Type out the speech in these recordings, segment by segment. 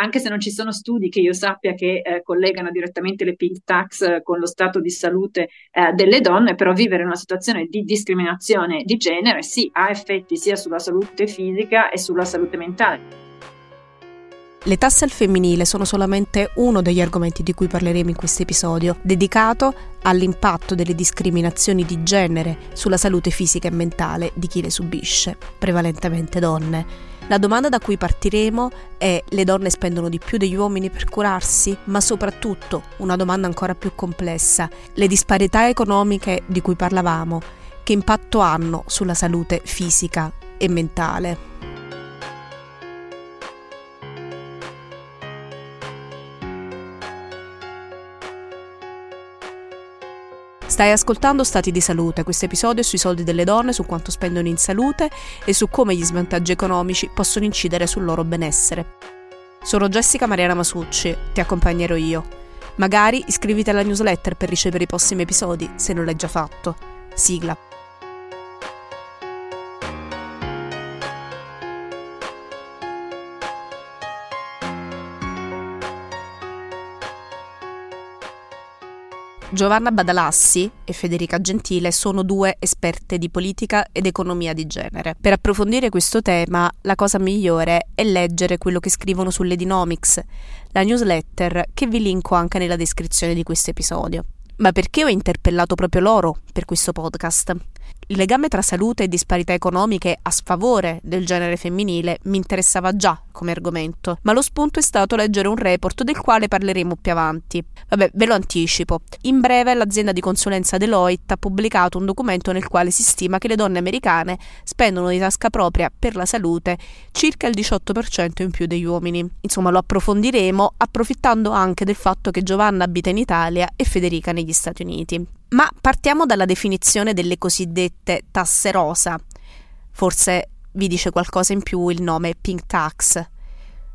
anche se non ci sono studi che io sappia che eh, collegano direttamente le pink tax eh, con lo stato di salute eh, delle donne, però vivere in una situazione di discriminazione di genere sì, ha effetti sia sulla salute fisica e sulla salute mentale. Le tasse al femminile sono solamente uno degli argomenti di cui parleremo in questo episodio, dedicato all'impatto delle discriminazioni di genere sulla salute fisica e mentale di chi le subisce, prevalentemente donne. La domanda da cui partiremo è le donne spendono di più degli uomini per curarsi, ma soprattutto, una domanda ancora più complessa, le disparità economiche di cui parlavamo, che impatto hanno sulla salute fisica e mentale? Stai ascoltando Stati di Salute, questo episodio è sui soldi delle donne, su quanto spendono in salute e su come gli svantaggi economici possono incidere sul loro benessere. Sono Jessica Mariana Masucci, ti accompagnerò io. Magari iscriviti alla newsletter per ricevere i prossimi episodi, se non l'hai già fatto. Sigla. Giovanna Badalassi e Federica Gentile sono due esperte di politica ed economia di genere. Per approfondire questo tema, la cosa migliore è leggere quello che scrivono su Ledinomics, la newsletter che vi linko anche nella descrizione di questo episodio. Ma perché ho interpellato proprio loro per questo podcast? Il legame tra salute e disparità economiche a sfavore del genere femminile mi interessava già come argomento, ma lo spunto è stato leggere un report del quale parleremo più avanti. Vabbè, ve lo anticipo. In breve, l'azienda di consulenza Deloitte ha pubblicato un documento nel quale si stima che le donne americane spendono di tasca propria per la salute circa il 18% in più degli uomini. Insomma, lo approfondiremo approfittando anche del fatto che Giovanna abita in Italia e Federica negli Stati Uniti. Ma partiamo dalla definizione delle cosiddette tasse rosa. Forse vi dice qualcosa in più il nome Pink Tax.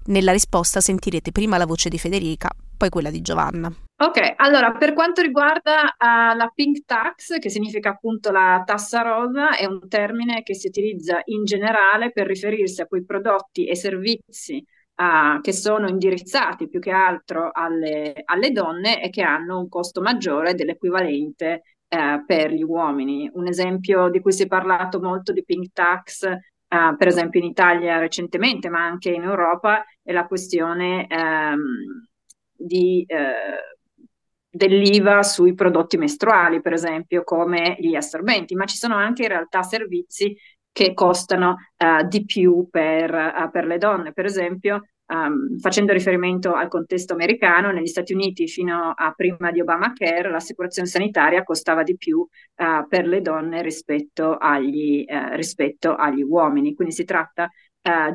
Nella risposta sentirete prima la voce di Federica, poi quella di Giovanna. Ok, allora per quanto riguarda uh, la pink tax, che significa appunto la tassa rosa, è un termine che si utilizza in generale per riferirsi a quei prodotti e servizi uh, che sono indirizzati più che altro alle, alle, donne e che hanno un costo maggiore dell'equivalente uh, per gli uomini. Un esempio di cui si è parlato molto di pink tax, uh, per esempio in Italia recentemente, ma anche in Europa, è la questione um, di eh, dell'IVA sui prodotti mestruali, per esempio, come gli assorbenti, ma ci sono anche in realtà servizi che costano uh, di più per, uh, per, le donne. Per esempio, um, facendo riferimento al contesto americano, negli Stati Uniti fino a prima di Obamacare l'assicurazione sanitaria costava di più uh, per le donne rispetto agli, rispetto agli, uomini. Quindi si tratta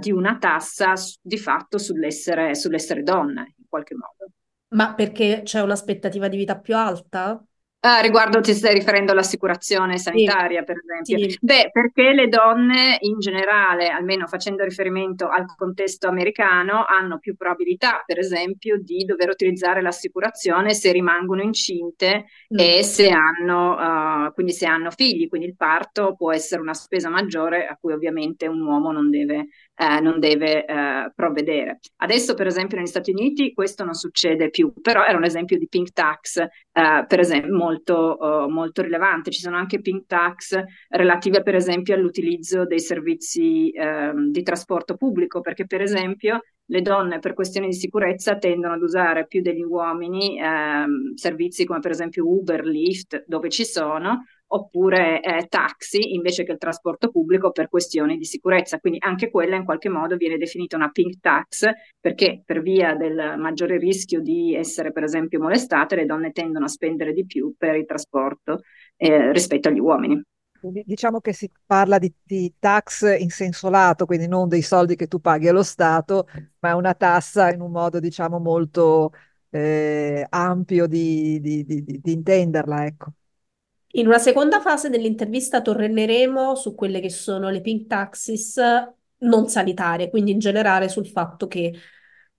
di una tassa di fatto sull'essere, sull'essere donna, in qualche modo. Ma perché c'è un'aspettativa di vita più alta? Ah, riguardo ti stai riferendo all'assicurazione sanitaria, sì. per esempio. Sì. Beh, perché le donne in generale, almeno facendo riferimento al contesto americano, hanno più probabilità, per esempio, di dover utilizzare l'assicurazione se rimangono incinte mm. e se hanno, uh, quindi se hanno figli. Quindi il parto può essere una spesa maggiore a cui ovviamente un uomo non deve eh, non deve eh, provvedere. Adesso, per esempio, negli Stati Uniti questo non succede più, però era un esempio di pink tax, eh, per esempio, molto, uh, molto rilevante. Ci sono anche pink tax relative, per esempio, all'utilizzo dei servizi ehm, di trasporto pubblico, perché, per esempio, le donne per questioni di sicurezza tendono ad usare più degli uomini ehm, servizi come per esempio Uber, Lyft, dove ci sono, oppure eh, taxi invece che il trasporto pubblico per questioni di sicurezza. Quindi anche quella in qualche modo viene definita una pink tax perché per via del maggiore rischio di essere per esempio molestate le donne tendono a spendere di più per il trasporto eh, rispetto agli uomini. Diciamo che si parla di, di, tax in senso lato, quindi non dei soldi che tu paghi allo Stato, ma è una tassa in un modo diciamo molto eh, ampio di, di, di intenderla. Ecco. In una seconda fase dell'intervista torneremo su quelle che sono le pink taxes non sanitarie, quindi in generale sul fatto che,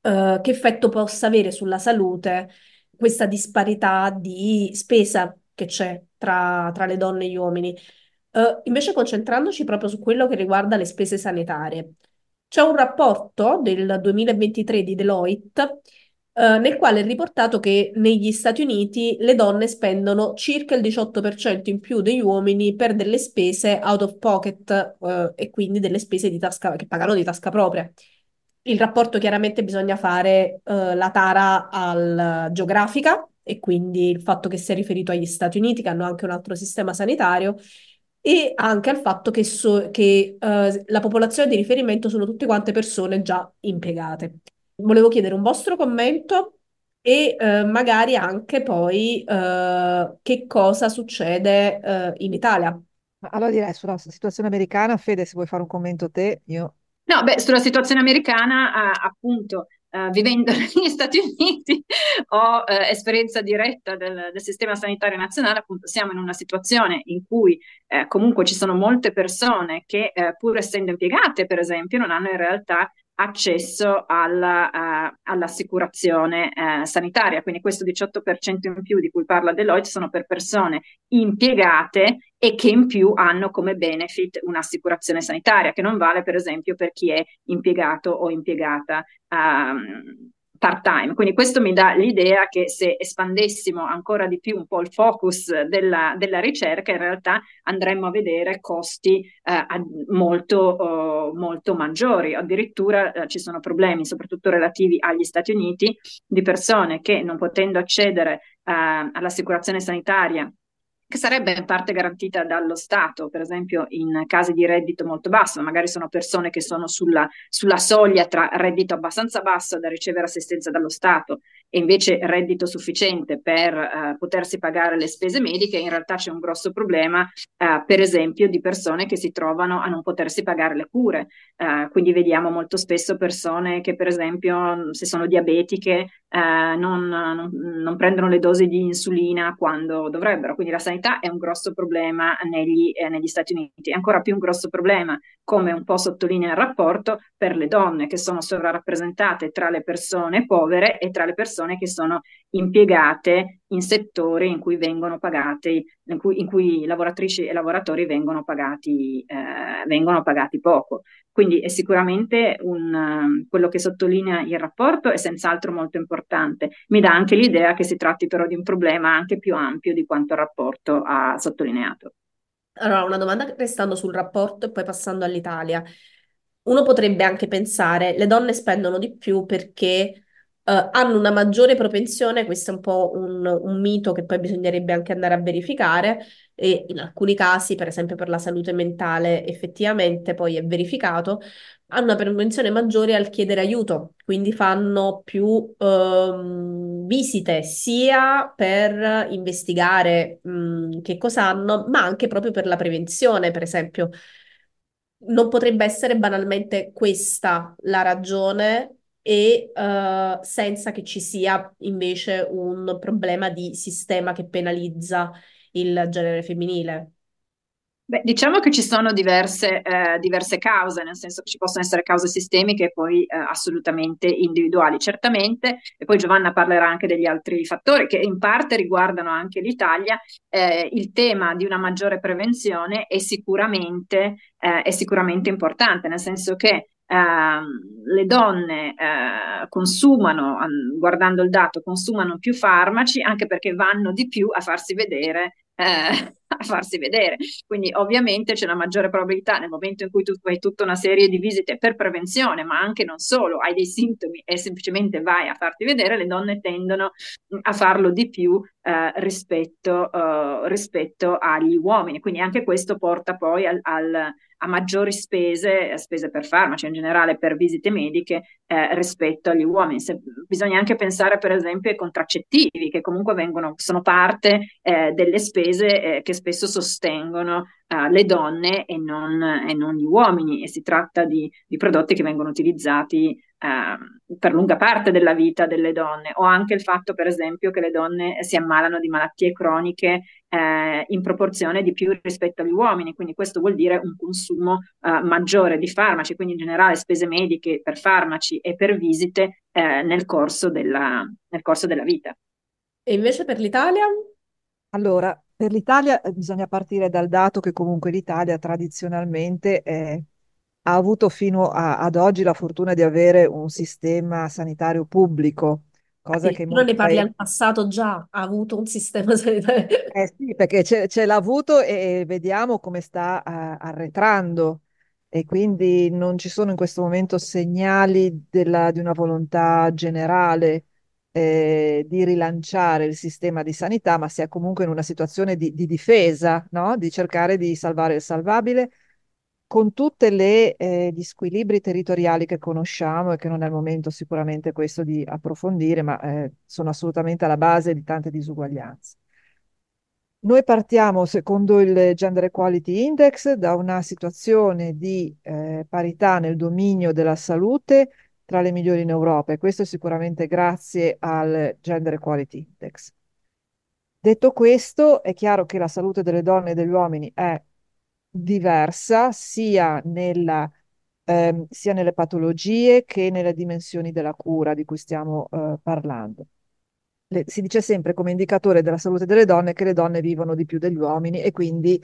uh, che effetto possa avere sulla salute questa disparità di spesa che c'è tra, tra le donne e gli uomini. Uh, invece concentrandoci proprio su quello che riguarda le spese sanitarie. C'è un rapporto del 2023 di Deloitte eh, nel quale è riportato che negli Stati Uniti le donne spendono circa il 18% in più degli uomini per delle spese out of pocket eh, e quindi delle spese di tasca, che pagano di tasca propria. Il rapporto chiaramente bisogna fare eh, la tara al, geografica e quindi il fatto che sia riferito agli Stati Uniti, che hanno anche un altro sistema sanitario, e anche al fatto che, so, che uh, la popolazione di riferimento sono tutte quante persone già impiegate. Volevo chiedere un vostro commento e uh, magari anche poi uh, che cosa succede in Italia. Allora direi sulla situazione americana, Fede, se vuoi fare un commento te, io... No, beh, sulla situazione americana, appunto, Uh, vivendo negli Stati Uniti ho uh, esperienza diretta del, del, sistema sanitario nazionale, appunto siamo in una situazione in cui comunque ci sono molte persone che pur essendo impiegate per esempio non hanno in realtà accesso alla, uh, all'assicurazione uh, sanitaria. Quindi questo 18% in più di cui parla Deloitte sono per persone impiegate e che in più hanno come benefit un'assicurazione sanitaria, che non vale per esempio per chi è impiegato o impiegata. Um, part-time. Quindi questo mi dà l'idea che se espandessimo ancora di più un po' il focus della, della ricerca, in realtà andremmo a vedere costi eh, molto, oh, molto maggiori. Addirittura eh, ci sono problemi, soprattutto relativi agli Stati Uniti, di persone che non potendo accedere eh, all'assicurazione sanitaria che sarebbe in parte garantita dallo Stato, per esempio in casi di reddito molto basso, magari sono persone che sono sulla, sulla soglia tra reddito abbastanza basso da ricevere assistenza dallo Stato e invece reddito sufficiente per uh, potersi pagare le spese mediche, in realtà c'è un grosso problema, uh, per esempio, di persone che si trovano a non potersi pagare le cure. Uh, quindi vediamo molto spesso persone che, per esempio, se sono diabetiche, non, non, non prendono le dosi di insulina quando dovrebbero. Quindi la sanità sanità è un grosso problema negli, eh, negli Stati Uniti, è ancora più un grosso problema, come un po' sottolinea il rapporto, per le donne che sono sovrarappresentate tra le persone povere e tra le persone che sono impiegate in settori in cui vengono pagati, in cui, in cui lavoratrici e lavoratori vengono pagati, eh, vengono pagati poco. Quindi è sicuramente un, quello che sottolinea il rapporto è senz'altro molto importante. Mi dà anche l'idea che si tratti però di un problema anche più ampio di quanto il rapporto ha sottolineato. Allora, una domanda restando sul rapporto e poi passando all'Italia. Uno potrebbe anche pensare, le donne spendono di più perché uh, hanno una maggiore propensione, questo è un po' un, un, mito che poi bisognerebbe anche andare a verificare e in alcuni casi, per esempio per la salute mentale, effettivamente poi è verificato, hanno una propensione maggiore al chiedere aiuto, quindi fanno più uh, visite sia per investigare mh, che cosa hanno, ma anche proprio per la prevenzione, per esempio. Non potrebbe essere banalmente questa la ragione e uh, senza che ci sia invece un problema di sistema che penalizza il genere femminile. Beh, diciamo che ci sono diverse, eh, diverse, cause, nel senso che ci possono essere cause sistemiche e poi eh, assolutamente individuali, certamente, e poi Giovanna parlerà anche degli altri fattori che in parte riguardano anche l'Italia. Eh, il tema di una maggiore prevenzione è sicuramente, eh, è sicuramente importante, nel senso che le donne uh, consumano, um, guardando il dato, consumano più farmaci anche perché vanno di più a farsi vedere eh, a farsi vedere. Quindi ovviamente c'è una maggiore probabilità nel momento in cui tu fai tutta una serie di visite per prevenzione, ma anche non solo, hai dei sintomi e semplicemente vai a farti vedere, le donne tendono a farlo di più eh, rispetto, eh, rispetto, agli uomini. Quindi anche questo porta poi al, al a maggiori spese, spese per farmaci, in generale per visite mediche eh, rispetto agli uomini. Se, bisogna anche pensare per esempio ai contraccettivi che comunque vengono, sono parte eh, delle spese eh, che spesso sostengono uh, le donne e non, e non, gli uomini e si tratta di, di prodotti che vengono utilizzati uh, per lunga parte della vita delle donne o anche il fatto per esempio che le donne si ammalano di malattie croniche uh, in proporzione di più rispetto agli uomini, quindi questo vuol dire un consumo eh, maggiore di farmaci, quindi in generale spese mediche per farmaci e per visite nel corso, della, nel corso della vita. E invece per l'Italia? Allora, per l'Italia eh, bisogna partire dal dato che comunque l'Italia tradizionalmente è ha avuto fino a, ad oggi la fortuna di avere un sistema sanitario pubblico, cosa che non ne parli paesi... al passato già, ha avuto un sistema sanitario. Eh sì, perché ce, ce l'ha avuto e vediamo come sta uh, arretrando e quindi non ci sono in questo momento segnali della, di una volontà generale eh, di rilanciare il sistema di sanità, ma si è comunque in una situazione di, di difesa, no? di cercare di salvare il salvabile con tutti eh, gli squilibri territoriali che conosciamo e che non è il momento sicuramente questo di approfondire, ma eh, sono assolutamente alla base di tante disuguaglianze. Noi partiamo, secondo il Gender Equality Index, da una situazione di eh, parità nel dominio della salute tra le migliori in Europa e questo sicuramente grazie al Gender Equality Index. Detto questo, è chiaro che la salute delle donne e degli uomini è diversa sia, nella, ehm, sia nelle patologie che nelle dimensioni della cura di cui stiamo eh, parlando. Le, si dice sempre come indicatore della salute delle donne che le donne vivono di più degli uomini e quindi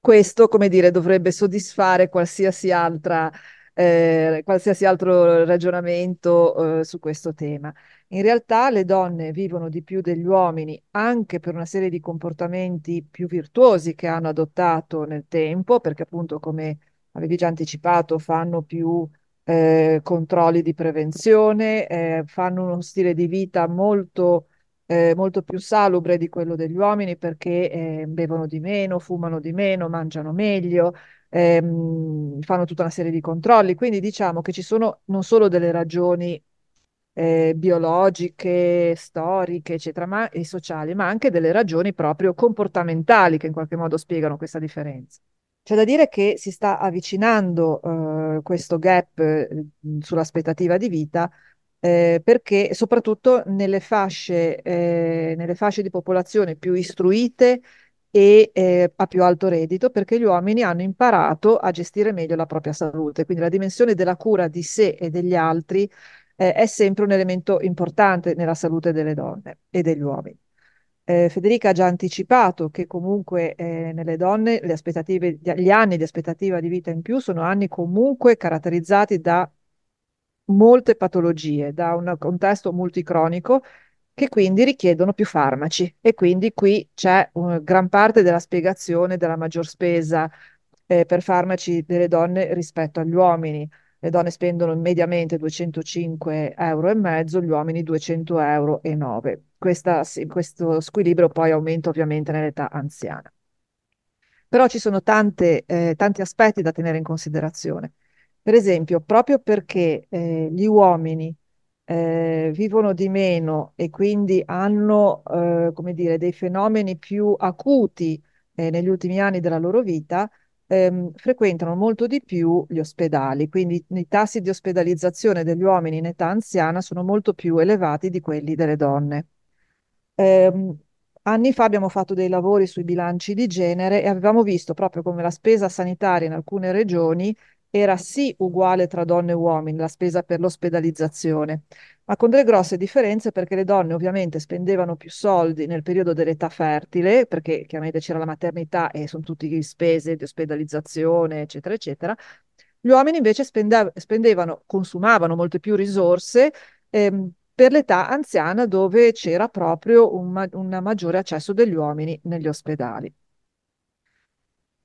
questo, come dire, dovrebbe soddisfare qualsiasi altra eh, qualsiasi altro ragionamento eh, su questo tema. In realtà le donne vivono di più degli uomini anche per una serie di comportamenti più virtuosi che hanno adottato nel tempo, perché appunto, come avevi già anticipato, fanno più eh, controlli di prevenzione, eh, fanno uno stile di vita molto, eh, molto più salubre di quello degli uomini perché eh, bevono di meno, fumano di meno, mangiano meglio, ehm, fanno tutta una serie di controlli. Quindi diciamo che ci sono non solo delle ragioni eh, biologiche, storiche, eccetera, ma, e sociali, ma anche delle ragioni proprio comportamentali che in qualche modo spiegano questa differenza. C'è da dire che si sta avvicinando eh, questo gap eh, sull'aspettativa di vita eh, perché soprattutto nelle fasce, eh, nelle fasce di popolazione più istruite e eh, a più alto reddito perché gli uomini hanno imparato a gestire meglio la propria salute. Quindi la dimensione della cura di sé e degli altri eh, è sempre un elemento importante nella salute delle donne e degli uomini. Eh, Federica ha già anticipato che comunque eh, nelle donne gli anni di aspettativa di vita in più sono anni comunque caratterizzati da molte patologie, da un contesto multicronico che quindi richiedono più farmaci e quindi qui c'è una gran parte della spiegazione della maggior spesa eh, per farmaci delle donne rispetto agli uomini. Le donne spendono mediamente 205 euro e mezzo, gli uomini 200 euro e 9. Questa, questo squilibrio poi aumenta ovviamente nell'età anziana. Però ci sono tante, eh, tanti aspetti da tenere in considerazione. Per esempio, proprio perché eh, gli uomini eh, vivono di meno e quindi hanno, eh, come dire, dei fenomeni più acuti eh, negli ultimi anni della loro vita, ehm, frequentano molto di più gli ospedali, quindi i tassi di ospedalizzazione degli uomini in età anziana sono molto più elevati di quelli delle donne. Eh, anni fa abbiamo fatto dei lavori sui bilanci di genere e avevamo visto proprio come la spesa sanitaria in alcune regioni era sì uguale tra donne e uomini, la spesa per l'ospedalizzazione, ma con delle grosse differenze perché le donne ovviamente spendevano più soldi nel periodo dell'età fertile, perché chiaramente c'era la maternità e sono tutte spese di ospedalizzazione, eccetera, eccetera. Gli uomini invece spende- spendevano, consumavano molte più risorse ehm, per l'età anziana dove c'era proprio un, ma- un maggiore accesso degli uomini negli ospedali.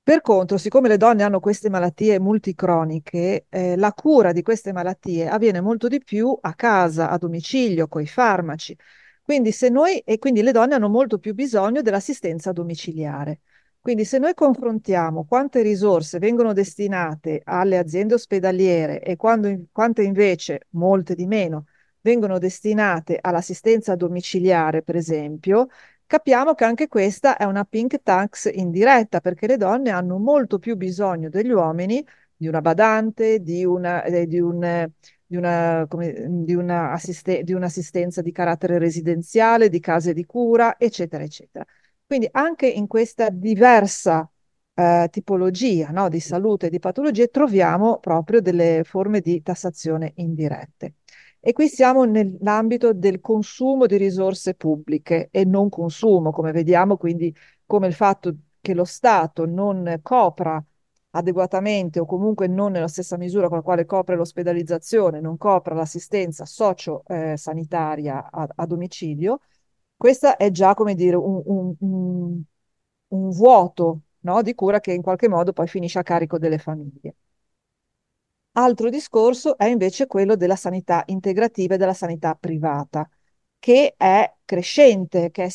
Per contro, siccome le donne hanno queste malattie multicroniche, eh, la cura di queste malattie avviene molto di più a casa, a domicilio, con i farmaci. Quindi se noi, e quindi le donne hanno molto più bisogno dell'assistenza domiciliare. Quindi se noi confrontiamo quante risorse vengono destinate alle aziende ospedaliere e quando, quante invece, molte di meno, vengono destinate all'assistenza domiciliare, per esempio, capiamo che anche questa è una pink tax indiretta, perché le donne hanno molto più bisogno degli uomini di una badante, di, una, eh, di, un, di, una, come, di, una assiste, di un'assistenza di carattere residenziale, di case di cura, eccetera, eccetera. Quindi anche in questa diversa eh, tipologia no, di salute e di patologie troviamo proprio delle forme di tassazione indirette. E qui siamo nell'ambito del consumo di risorse pubbliche e non consumo, come vediamo, quindi come il fatto che lo Stato non copra adeguatamente o comunque non nella stessa misura con la quale copre l'ospedalizzazione, non copre l'assistenza socio-sanitaria a, a, domicilio, questo è già, come dire, un, un, un, un vuoto no, di cura che in qualche modo poi finisce a carico delle famiglie. Altro discorso è invece quello della sanità integrativa e della sanità privata, che è crescente, che è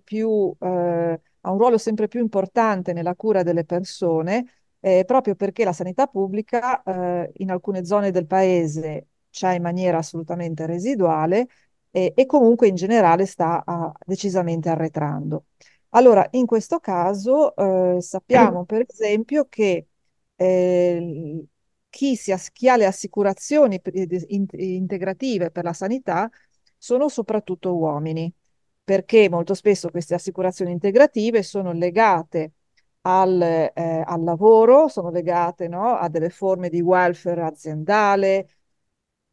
più, eh, ha un ruolo sempre più importante nella cura delle persone, eh, proprio perché la sanità pubblica eh, in alcune zone del paese c'è in maniera assolutamente residuale e comunque in generale sta a, decisamente arretrando. Allora, in questo caso eh, sappiamo per esempio che eh, chi, si chi, ha le assicurazioni in, integrative per la sanità sono soprattutto uomini, perché molto spesso queste assicurazioni integrative sono legate al, eh, al lavoro, sono legate no, a delle forme di welfare aziendale,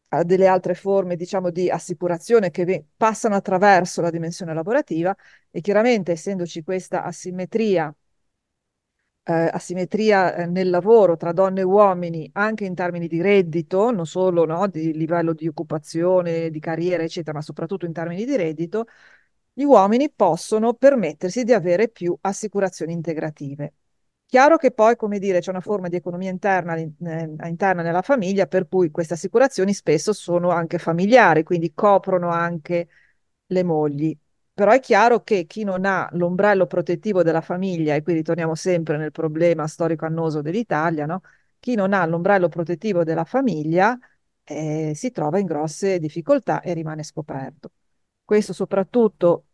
a delle altre forme, diciamo, di assicurazione che passano attraverso la dimensione lavorativa e chiaramente essendoci questa asimmetria eh, asimmetria eh, nel lavoro tra donne e uomini anche in termini di reddito, non solo no, di livello di occupazione, di carriera, eccetera, ma soprattutto in termini di reddito, gli uomini possono permettersi di avere più assicurazioni integrative. Chiaro che poi, come dire, c'è una forma di economia interna, eh, interna nella famiglia, per cui queste assicurazioni spesso sono anche familiari, quindi coprono anche le mogli. Però è chiaro che chi non ha l'ombrello protettivo della famiglia, e qui ritorniamo sempre nel problema storico annoso dell'Italia, no? Chi non ha l'ombrello protettivo della famiglia eh, si trova in grosse difficoltà e rimane scoperto. Questo soprattutto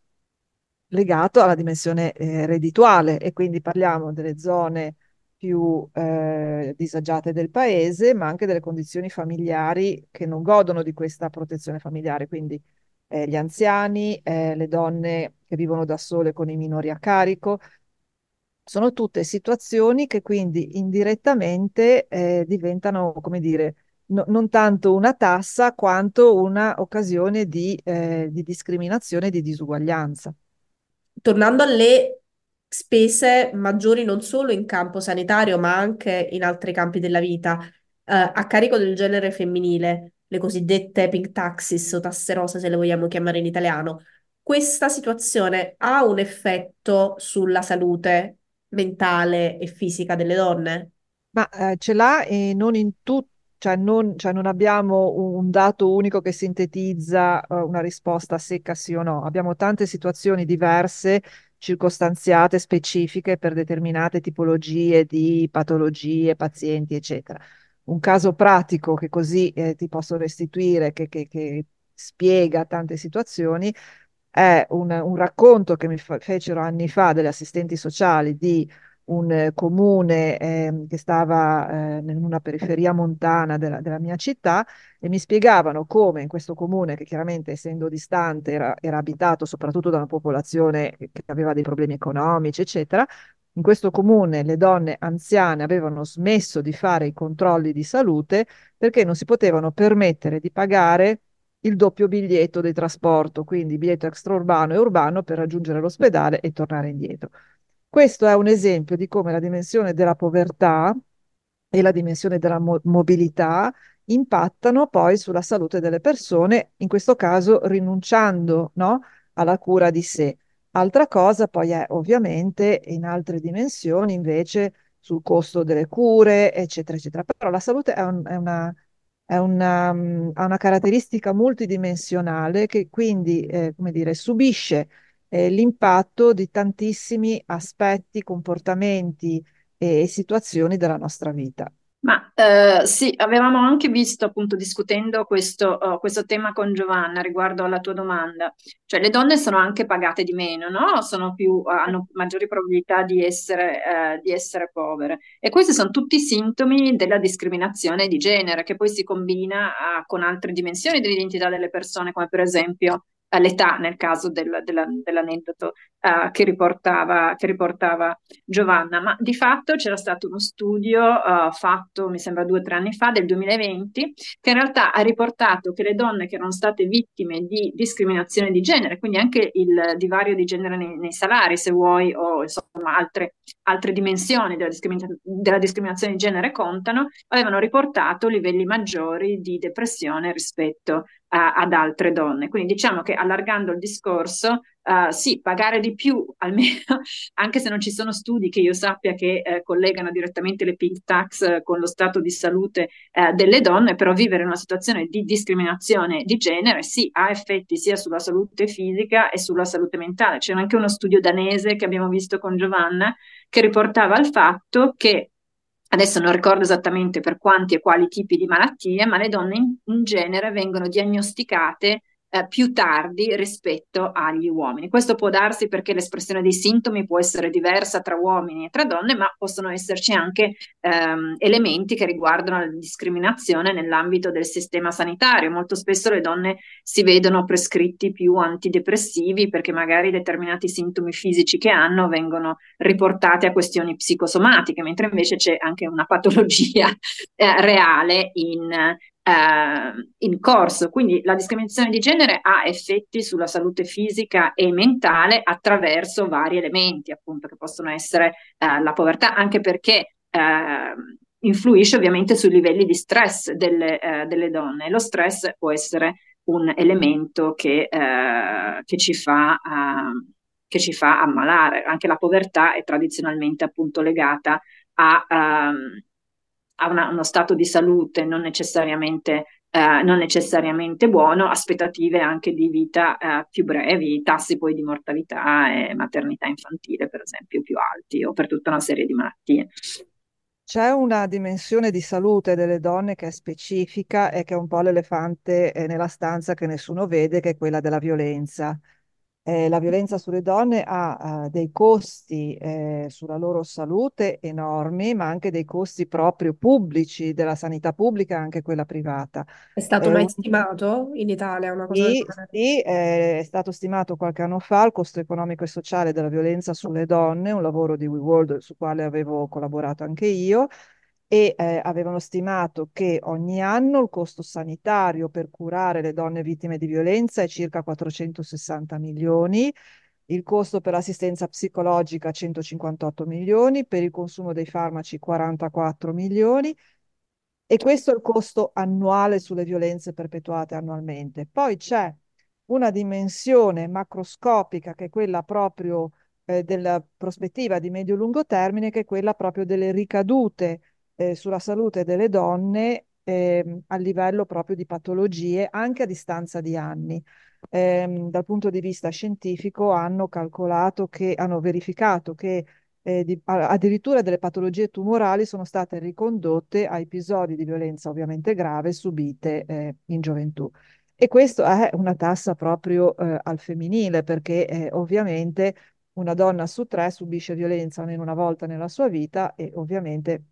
legato alla dimensione eh, reddituale e quindi parliamo delle zone più eh, disagiate del paese, ma anche delle condizioni familiari che non godono di questa protezione familiare, quindi eh, gli anziani, eh, le donne che vivono da sole con i minori a carico. Sono tutte situazioni che quindi indirettamente eh, diventano, come dire, no, non tanto una tassa quanto un'occasione di, eh, di discriminazione e di disuguaglianza. Tornando alle spese maggiori non solo in campo sanitario, ma anche in altri campi della vita, eh, a carico del genere femminile, le cosiddette pink taxes o tasse rosa, se le vogliamo chiamare in italiano, questa situazione ha un effetto sulla salute mentale e fisica delle donne? Ma eh, ce l'ha e non in tutti. Cioè non, cioè non, abbiamo un dato unico che sintetizza uh, una risposta secca sì o no. Abbiamo tante situazioni diverse, circostanziate, specifiche per determinate tipologie di patologie, pazienti, eccetera un caso pratico che così eh, ti posso restituire, che, che, che, spiega tante situazioni, è un, un racconto che mi fa, fecero anni fa delle assistenti sociali di un eh, comune eh, che stava eh, in una periferia montana della, della, mia città e mi spiegavano come in questo comune, che chiaramente essendo distante era, era abitato soprattutto da una popolazione che aveva dei problemi economici, eccetera, in questo comune le donne anziane avevano smesso di fare i controlli di salute perché non si potevano permettere di pagare il doppio biglietto di trasporto, quindi biglietto extraurbano e urbano per raggiungere l'ospedale e tornare indietro. Questo è un esempio di come la dimensione della povertà e la dimensione della mo- mobilità impattano poi sulla salute delle persone, in questo caso rinunciando no, alla cura di sé. Altra cosa poi è ovviamente in altre dimensioni invece sul costo delle cure, eccetera, eccetera. Però la salute è, un, è, una, è una, um, ha una caratteristica multidimensionale che quindi, eh, come dire, subisce eh, l'impatto di tantissimi aspetti, comportamenti e, e situazioni della nostra vita. Ma eh, sì, avevamo anche visto appunto discutendo questo, uh, questo, tema con Giovanna riguardo alla tua domanda, cioè le donne sono anche pagate di meno, no? Più, uh, hanno maggiori probabilità di essere, uh, di essere, povere e questi sono tutti sintomi della discriminazione di genere che poi si combina con altre dimensioni dell'identità delle persone come per esempio l'età nel caso del, della, dell'aneddoto uh, che, riportava, che, riportava, Giovanna, ma di fatto c'era stato uno studio uh, fatto, mi sembra due o tre anni fa, del 2020, che in realtà ha riportato che le donne che erano state vittime di discriminazione di genere, quindi anche il divario di genere nei, nei salari, se vuoi, o insomma altre, altre dimensioni della, discrimina- della discriminazione di genere contano, avevano riportato livelli maggiori di depressione rispetto a, ad altre donne. Quindi diciamo che allargando il discorso, uh, sì, pagare di più, almeno, anche se non ci sono studi che io sappia che eh, collegano direttamente le pink tax eh, con lo stato di salute eh, delle donne, però vivere in una situazione di discriminazione di genere, sì, ha effetti sia sulla salute fisica e sulla salute mentale. C'è anche uno studio danese che abbiamo visto con Giovanna che riportava il fatto che adesso non ricordo esattamente per quanti e quali tipi di malattie, ma le donne in, in genere vengono diagnosticate eh, più tardi rispetto agli uomini. Questo può darsi perché l'espressione dei sintomi può essere diversa tra uomini e tra donne, ma possono esserci anche ehm, elementi che riguardano la discriminazione nell'ambito del sistema sanitario. Molto spesso le donne si vedono prescritti più antidepressivi perché magari determinati sintomi fisici che hanno vengono riportati a questioni psicosomatiche, mentre invece c'è anche una patologia eh, reale in eh, in corso. Quindi la discriminazione di genere ha effetti sulla salute fisica e mentale attraverso vari elementi, appunto, che possono essere eh, la povertà, anche perché eh, influisce ovviamente sui livelli di stress delle, eh, delle donne. Lo stress può essere un elemento che, eh, che ci fa che ci fa ammalare. Anche la povertà è tradizionalmente appunto legata a, um, ha una, uno stato di salute non necessariamente, eh, non necessariamente, buono, aspettative anche di vita eh, più brevi, tassi poi di mortalità e maternità infantile, per esempio, più alti o per tutta una serie di malattie. C'è una dimensione di salute delle donne che è specifica e che è un po' l'elefante eh, nella stanza che nessuno vede, che è quella della violenza eh, la violenza sulle donne ha eh, dei costi eh, sulla loro salute enormi, ma anche dei costi proprio pubblici, della sanità pubblica, anche quella privata. È stato mai stimato in Italia una cosa sì, sì, è stato stimato qualche anno fa il costo economico e sociale della violenza sulle donne, un lavoro di WeWorld su quale avevo collaborato anche io, e eh, avevano stimato che ogni anno il costo sanitario per curare le donne vittime di violenza è circa 460 milioni, il costo per l'assistenza psicologica 158 milioni, per il consumo dei farmaci 44 milioni e questo è il costo annuale sulle violenze perpetuate annualmente. Poi c'è una dimensione macroscopica che è quella proprio eh, della prospettiva di medio-lungo termine, che è quella proprio delle ricadute eh, sulla salute delle donne eh, a livello proprio di patologie anche a distanza di anni. Eh, dal punto di vista scientifico hanno calcolato che hanno verificato che eh, di, addirittura delle patologie tumorali sono state ricondotte a episodi di violenza ovviamente grave subite eh, in gioventù. E questo è una tassa proprio eh, al femminile, perché eh, ovviamente una donna su tre subisce violenza almeno una volta nella sua vita e ovviamente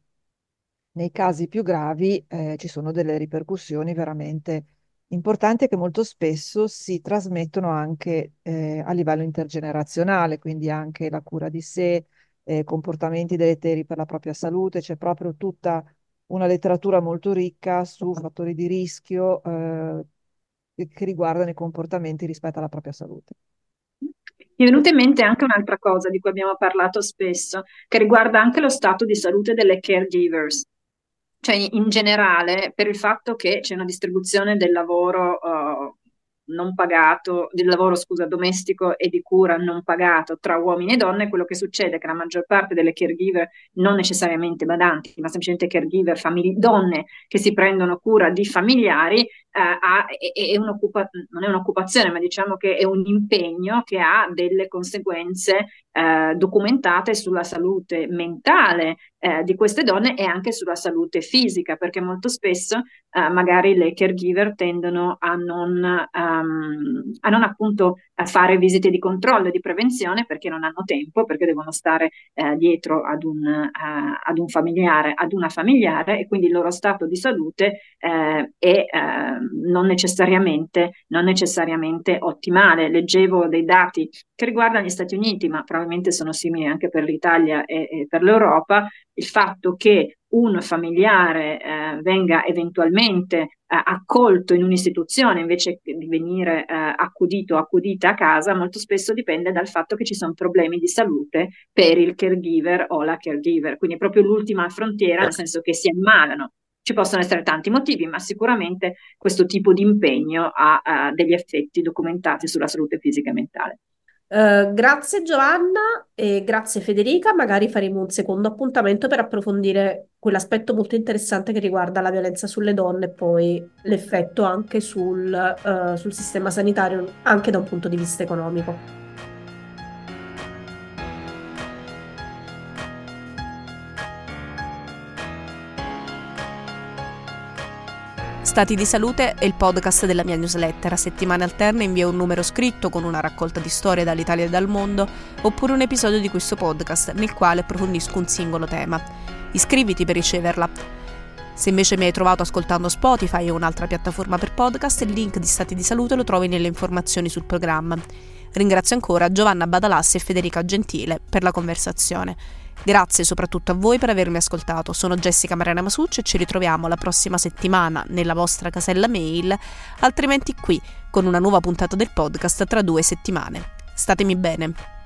nei casi più gravi eh, ci sono delle ripercussioni veramente importanti che molto spesso si trasmettono anche eh, a livello intergenerazionale, quindi anche la cura di sé, eh, comportamenti deleteri per la propria salute, c'è proprio tutta una letteratura molto ricca su fattori di rischio eh, che riguardano i comportamenti rispetto alla propria salute. Mi è venuta in mente anche un'altra cosa di cui abbiamo parlato spesso, che riguarda anche lo stato di salute delle caregivers cioè in generale, per il fatto che c'è una distribuzione del lavoro uh, non pagato, del lavoro scusa, domestico e di cura non pagato tra uomini e donne, quello che succede è che la maggior parte delle caregiver, non necessariamente badanti, ma semplicemente caregiver, famiglie, donne che si prendono cura di familiari, ha, è, è non è un'occupazione, ma diciamo che è un impegno che ha delle conseguenze eh, documentate sulla salute mentale eh, di queste donne e anche sulla salute fisica, perché molto spesso eh, magari le caregiver tendono a non, um, a non appunto a fare visite di controllo e di prevenzione perché non hanno tempo, perché devono stare eh, dietro ad un, ad un familiare, ad una familiare e quindi il loro stato di salute eh, è non, necessariamente, non necessariamente ottimale. Leggevo dei dati che riguardano gli Stati Uniti, ma probabilmente sono simili anche per l'Italia e, e per l'Europa, il fatto che un familiare eh, venga eventualmente eh, accolto in un'istituzione invece di venire eh, accudito o accudita a casa, molto spesso dipende dal fatto che ci sono problemi di salute per il caregiver o la caregiver, quindi proprio l'ultima frontiera, nel senso che si ammalano. Ci possono essere tanti motivi, ma sicuramente questo tipo di impegno ha, ha degli effetti documentati sulla salute fisica e mentale. Uh, grazie Giovanna e grazie Federica, magari faremo un secondo appuntamento per approfondire quell'aspetto molto interessante che riguarda la violenza sulle donne e poi l'effetto anche sul, uh, sul sistema sanitario, anche da un punto di vista economico. Stati di Salute è il podcast della mia newsletter. A settimane alterne invio un numero scritto con una raccolta di storie dall'Italia e dal mondo, oppure un episodio di questo podcast nel quale approfondisco un singolo tema. Iscriviti per riceverla. Se invece mi hai trovato ascoltando Spotify o un'altra piattaforma per podcast, il link di Stati di Salute lo trovi nelle informazioni sul programma. Ringrazio ancora Giovanna Badalassi e Federica Gentile per la conversazione. Grazie soprattutto a voi per avermi ascoltato. Sono Jessica Mariana Masucci e ci ritroviamo la prossima settimana nella vostra casella mail, altrimenti qui con una nuova puntata del podcast tra due settimane. Statemi bene.